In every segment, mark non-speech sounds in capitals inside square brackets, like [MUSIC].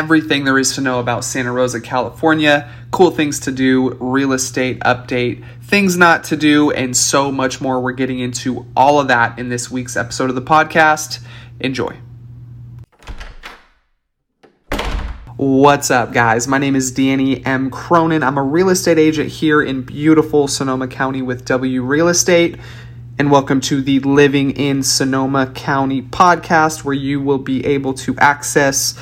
everything there is to know about Santa Rosa, California, cool things to do, real estate update, things not to do, and so much more. We're getting into all of that in this week's episode of the podcast. Enjoy. What's up, guys? My name is Danny M. Cronin. I'm a real estate agent here in beautiful Sonoma County with W Real Estate. And welcome to the Living in Sonoma County podcast, where you will be able to access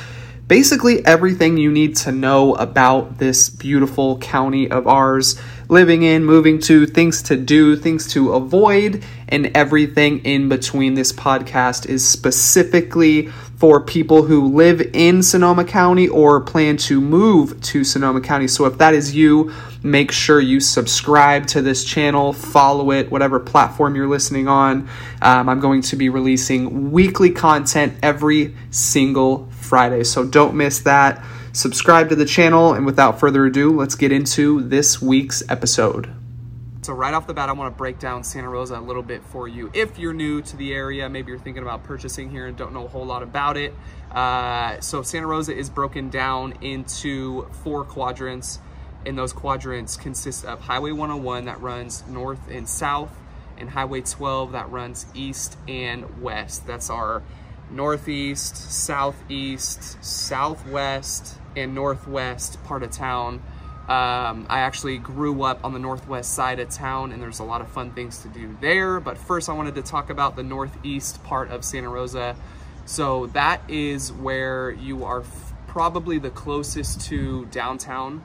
basically everything you need to know about this beautiful county of ours living in, moving to, things to do, things to avoid, and everything in between. This podcast is specifically for people who live in Sonoma County or plan to move to Sonoma County. So if that is you, make sure you subscribe to this channel, follow it, whatever platform you're listening on. Um, I'm going to be releasing weekly content every single Friday. So don't miss that. Subscribe to the channel, and without further ado, let's get into this week's episode. So right off the bat, I want to break down Santa Rosa a little bit for you. If you're new to the area, maybe you're thinking about purchasing here and don't know a whole lot about it. Uh, so Santa Rosa is broken down into four quadrants, and those quadrants consist of Highway 101 that runs north and south, and Highway 12 that runs east and west. That's our northeast, southeast, southwest, and northwest part of town. Um, I actually grew up on the northwest side of town and there's a lot of fun things to do there. But first I wanted to talk about the northeast part of Santa Rosa. So that is where you are probably the closest to downtown.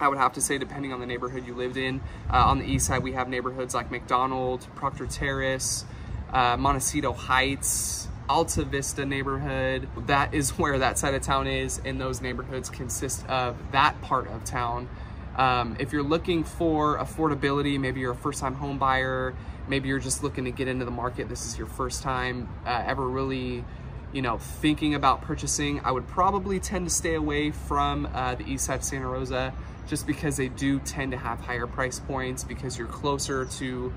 I would have to say, depending on the neighborhood you lived in. Uh, on the east side, we have neighborhoods like McDonald, Proctor Terrace, uh, Montecito Heights, Alta Vista neighborhood. That is where that side of town is, and those neighborhoods consist of that part of town. Um, if you're looking for affordability, maybe you're a first-time home buyer, maybe you're just looking to get into the market. This is your first time uh, ever really, you know, thinking about purchasing. I would probably tend to stay away from uh, the east side of Santa Rosa, just because they do tend to have higher price points because you're closer to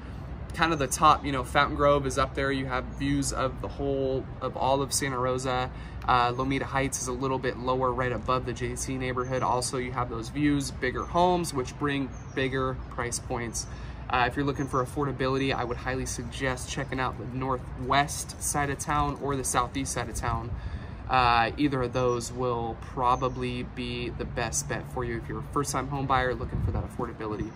kind of the top, you know, Fountain Grove is up there. You have views of the whole, of all of Santa Rosa. Uh, Lomita Heights is a little bit lower right above the JC neighborhood. Also, you have those views, bigger homes, which bring bigger price points. Uh, if you're looking for affordability, I would highly suggest checking out the northwest side of town or the southeast side of town. Uh, either of those will probably be the best bet for you if you're a first-time home buyer looking for that affordability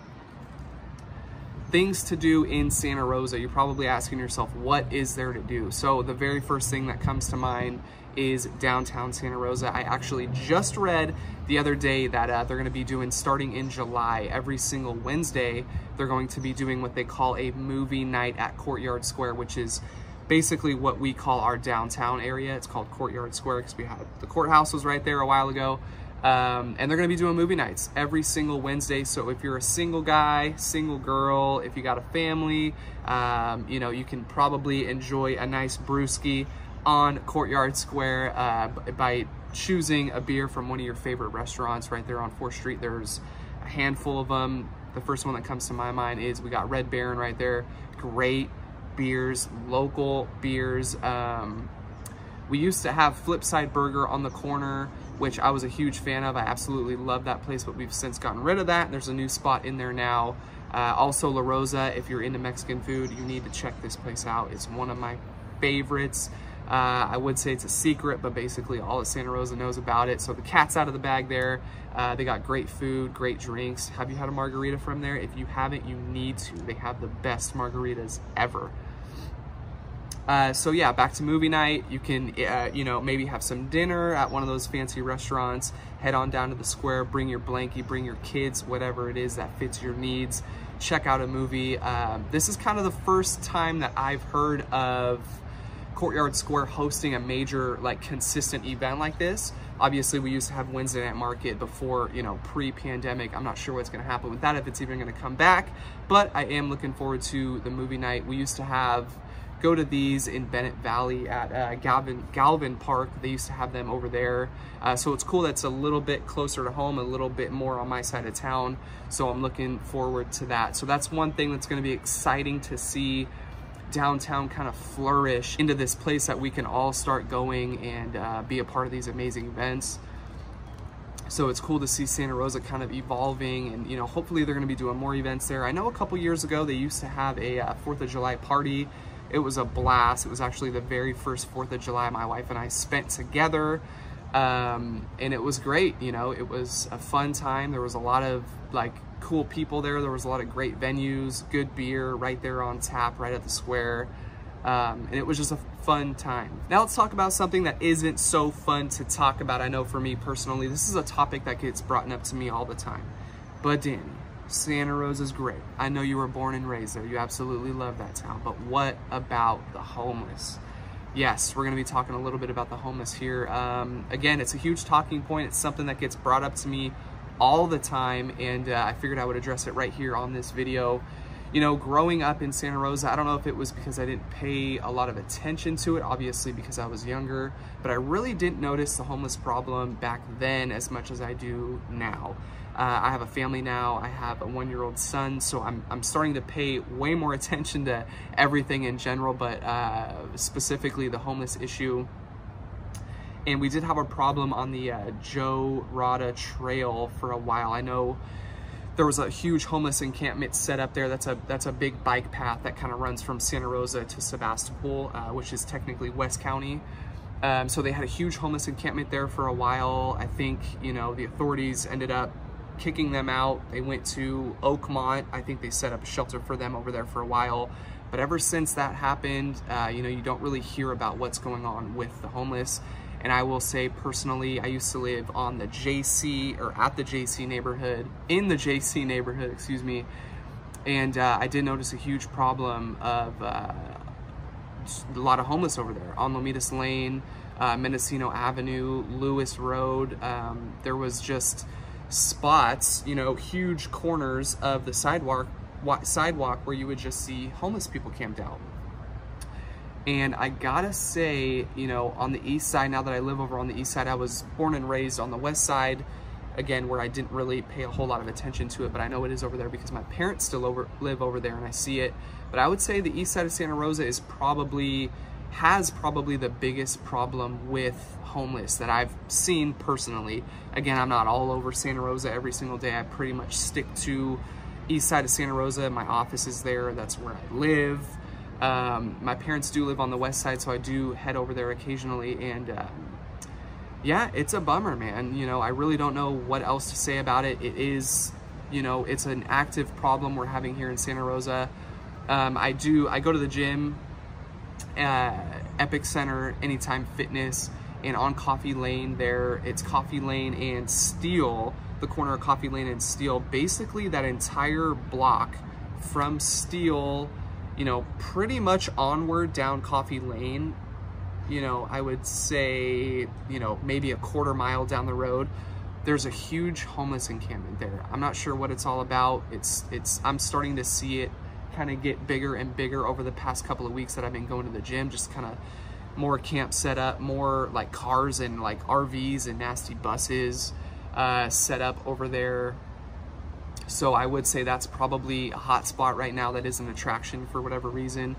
things to do in Santa Rosa, you're probably asking yourself, what is there to do? So the very first thing that comes to mind is downtown Santa Rosa. I actually just read the other day that uh, they're going to be doing starting in July every single Wednesday. They're going to be doing what they call a movie night at Courtyard Square, which is basically what we call our downtown area. It's called Courtyard Square because we had the courthouse was right there a while ago. Um, and they're going to be doing movie nights every single Wednesday. So if you're a single guy, single girl, if you got a family, um, you know, you can probably enjoy a nice brewski on Courtyard Square uh, by choosing a beer from one of your favorite restaurants right there on 4th Street. There's a handful of them. The first one that comes to my mind is we got Red Baron right there. Great beers, local beers. Um, we used to have Flipside Burger on the corner which I was a huge fan of. I absolutely love that place, but we've since gotten rid of that. There's a new spot in there now. Uh, also, La Rosa, if you're into Mexican food, you need to check this place out. It's one of my favorites. Uh, I would say it's a secret, but basically all of Santa Rosa knows about it. So the cat's out of the bag there. Uh, they got great food, great drinks. Have you had a margarita from there? If you haven't, you need to. They have the best margaritas ever. Uh, so yeah, back to movie night. You can, uh, you know, maybe have some dinner at one of those fancy restaurants. Head on down to the square. Bring your blankie. Bring your kids. Whatever it is that fits your needs. Check out a movie. Uh, this is kind of the first time that I've heard of Courtyard Square hosting a major, like, consistent event like this. Obviously, we used to have Wednesday Night Market before, you know, pre-pandemic. I'm not sure what's going to happen with that, if it's even going to come back. But I am looking forward to the movie night. We used to have go to these in Bennett Valley at uh, Galvin, Galvin Park. They used to have them over there. Uh, so it's cool that's a little bit closer to home, a little bit more on my side of town. So I'm looking forward to that. So that's one thing that's going to be exciting to see downtown kind of flourish into this place that we can all start going and uh, be a part of these amazing events. so it's cool to see Santa Rosa kind of evolving and, you know, hopefully they're going to be doing more events there. I know a couple years ago they used to have a uh, 4th of July party. It was a blast. It was actually the very first 4th of July my wife and I spent together. Um, and it was great, you know, it was a fun time. There was a lot of like cool people there. There was a lot of great venues, good beer right there on tap, right at the square. Um, and it was just a fun time. Now let's talk about something that isn't so fun to talk about. I know for me personally, this is a topic that gets brought up to me all the time. But Danny, Santa Rosa is great. I know you were born and raised there. You absolutely love that town. But what about the homeless? Yes, we're going to be talking a little bit about the homeless here. Um, again, it's a huge talking point. It's something that gets brought up to me all the time, and uh, I figured I would address it right here on this video you know, growing up in Santa Rosa, I don't know if it was because I didn't pay a lot of attention to it, obviously because I was younger, but I really didn't notice the homeless problem back then as much as I do now. Uh, I have a family now, I have a one-year-old son, so I'm, I'm starting to pay way more [LAUGHS] attention to everything in general, but uh, specifically the homeless issue. And we did have a problem on the uh, Joe Rodota Trail for a while. I know there was a huge homeless encampment set up there. That's a that's a big bike path that kind of runs from Santa Rosa to Sebastopol, uh, which is technically West County. Um, so they had a huge homeless encampment there for a while. I think you know the authorities ended up kicking them out. They went to Oakmont. I think they set up a shelter for them over there for a while. But ever since that happened, uh, you know, you don't really hear about what's going on with the homeless. And I will say personally, I used to live on the JC or at the JC neighborhood, in the JC neighborhood, excuse me. And uh, I did notice a huge problem of uh, a lot of homeless over there on Lomitas Lane, uh, Mendocino Avenue, Lewis Road. Um, there was just spots, you know, huge corners of the sidewalk sidewalk where you would just see homeless people camped out. And I gotta say, you know, on the east side, now that I live over on the east side, I was born and raised on the west side, again, where I didn't really pay a whole lot of attention to it, but I know it is over there because my parents still over, live over there and I see it. But I would say the east side of Santa Rosa is probably, has probably the biggest problem with homeless that I've seen personally. Again, I'm not all over Santa Rosa every single day. I pretty much stick to east side of Santa Rosa. My office is there. That's where I live. Um, my parents do live on the west side, so I do head over there occasionally. And um, yeah, it's a bummer, man. You know, I really don't know what else to say about it. It is, you know, it's an active problem we're having here in Santa Rosa. Um, I do, I go to the gym, uh, Epicenter, Anytime Fitness, and on Coffey Lane there, it's Coffey Lane and Steele, the corner of Coffey Lane and Steele. Basically, that entire block from Steele, you know, pretty much onward down Coffey Lane, you know, I would say, you know, maybe a quarter mile down the road, there's a huge homeless encampment there. I'm not sure what it's all about. It's, it's, I'm starting to see it kind of get bigger and bigger over the past couple of weeks that I've been going to the gym, just kind of more camp set up, more like cars and like RVs and nasty buses uh, set up over there. So I would say that's probably a hot spot right now that is an attraction for whatever reason.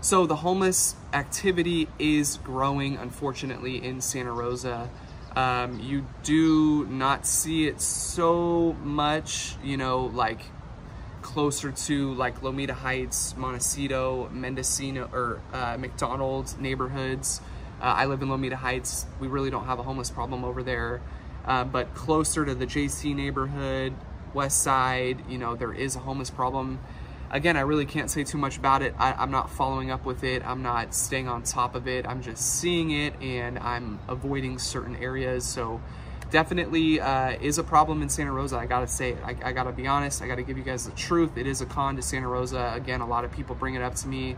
So the homeless activity is growing, unfortunately, in Santa Rosa. Um, you do not see it so much, you know, like closer to like Lomita Heights, Montecito, Mendocino, or uh, McDonald's neighborhoods. Uh, I live in Lomita Heights. We really don't have a homeless problem over there. Uh, but closer to the JC neighborhood, west side, you know, there is a homeless problem. Again, I really can't say too much about it. I, am not following up with it. I'm not staying on top of it. I'm just seeing it and I'm avoiding certain areas. So definitely uh, is a problem in Santa Rosa. I gotta say it. I, I gotta be honest. I gotta give you guys the truth. It is a con to Santa Rosa. Again, a lot of people bring it up to me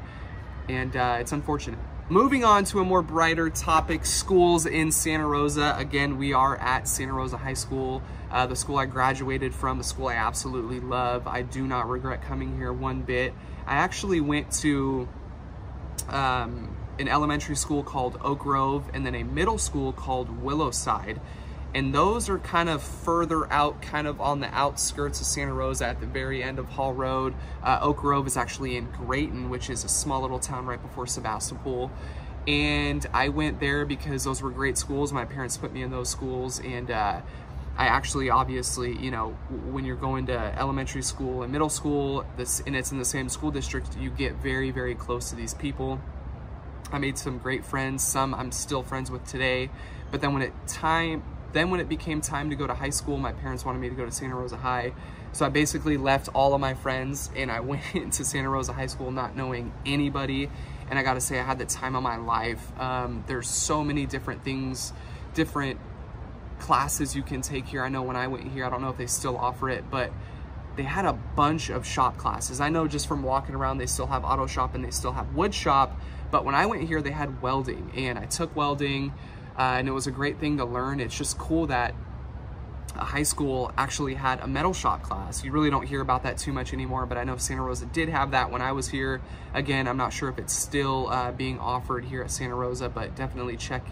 and uh, it's unfortunate. Moving on to a more brighter topic, schools in Santa Rosa. Again, we are at Santa Rosa High School, uh, the school I graduated from, the school I absolutely love. I do not regret coming here one bit. I actually went to um, an elementary school called Oak Grove and then a middle school called Willowside and those are kind of further out, kind of on the outskirts of Santa Rosa at the very end of Hall Road. Uh, Oak Grove is actually in Graton, which is a small little town right before Sebastopol. And I went there because those were great schools. My parents put me in those schools and uh, I actually, obviously, you know, when you're going to elementary school and middle school, this and it's in the same school district, you get very, very close to these people. I made some great friends. Some I'm still friends with today. But then when it time, then when it became time to go to high school, my parents wanted me to go to Santa Rosa High. So I basically left all of my friends and I [LAUGHS] went into Santa Rosa High School not knowing anybody. And I got to say, I had the time of my life. Um, there's so many different things, different classes you can take here. I know when I went here, I don't know if they still offer it, but they had a bunch of shop classes. I know just from walking around, they still have auto shop and they still have wood shop. But when I went here, they had welding and I took welding uh, and it was a great thing to learn. It's just cool that a high school actually had a metal shop class. You really don't hear about that too much anymore, but I know Santa Rosa did have that when I was here. Again, I'm not sure if it's still uh, being offered here at Santa Rosa, but definitely check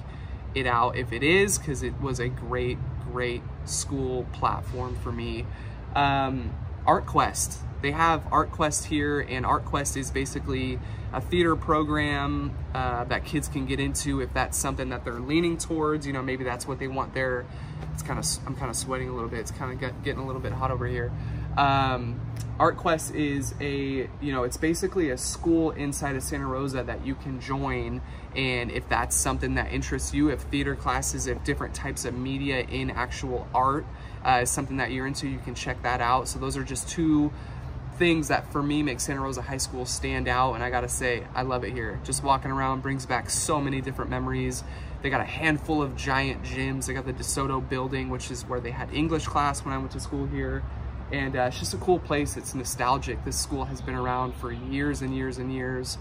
it out if it is because it was a great, great school platform for me. Um, ArtQuest. They have ArtQuest here, and ArtQuest is basically a theater program uh, that kids can get into if that's something that they're leaning towards. You know, maybe that's what they want their. It's kind of I'm kind of sweating a little bit. It's kind of get, getting a little bit hot over here. Um, ArtQuest is a, you know, it's basically a school inside of Santa Rosa that you can join. And if that's something that interests you, if theater classes, if different types of media in actual art uh, is something that you're into, you can check that out. So those are just two things that for me make Santa Rosa High School stand out. And I gotta say, I love it here. Just walking around brings back so many different memories. They got a handful of giant gyms. They got the DeSoto building, which is where they had English class when I went to school here and uh, it's just a cool place. It's nostalgic. This school has been around for years and years and years.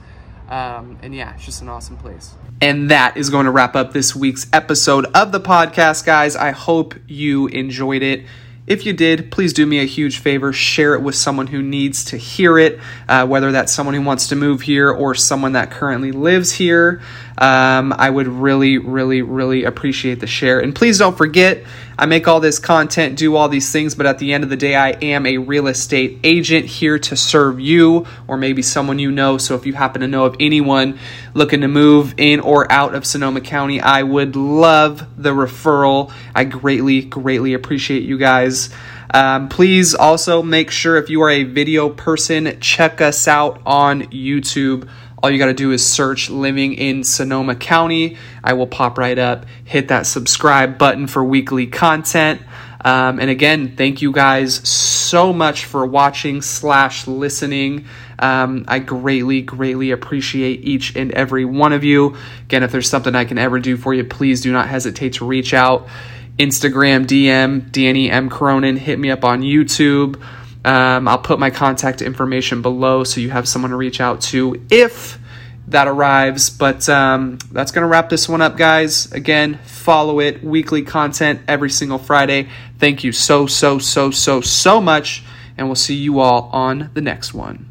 Um, and yeah, it's just an awesome place. And that is going to wrap up this week's episode of the podcast, guys. I hope you enjoyed it. If you did, please do me a huge favor. Share it with someone who needs to hear it, uh, whether that's someone who wants to move here or someone that currently lives here. Um, I would really, really, really appreciate the share. And please don't forget, I make all this content, do all these things, but at the end of the day, I am a real estate agent here to serve you or maybe someone you know. So if you happen to know of anyone looking to move in or out of Sonoma County, I would love the referral. I greatly, greatly appreciate you guys. Um, please also make sure if you are a video person, check us out on YouTube all you got to do is search living in Sonoma County. I will pop right up, hit that subscribe button for weekly content. Um, and again, thank you guys so much for watching slash listening. Um, I greatly, greatly appreciate each and every one of you. Again, if there's something I can ever do for you, please do not hesitate to reach out. Instagram, DM, Danny M. Cronin. Hit me up on YouTube. Um, I'll put my contact information below so you have someone to reach out to if that arrives. But um, that's going to wrap this one up, guys. Again, follow it. Weekly content every single Friday. Thank you so, so, so, so, so much. And we'll see you all on the next one.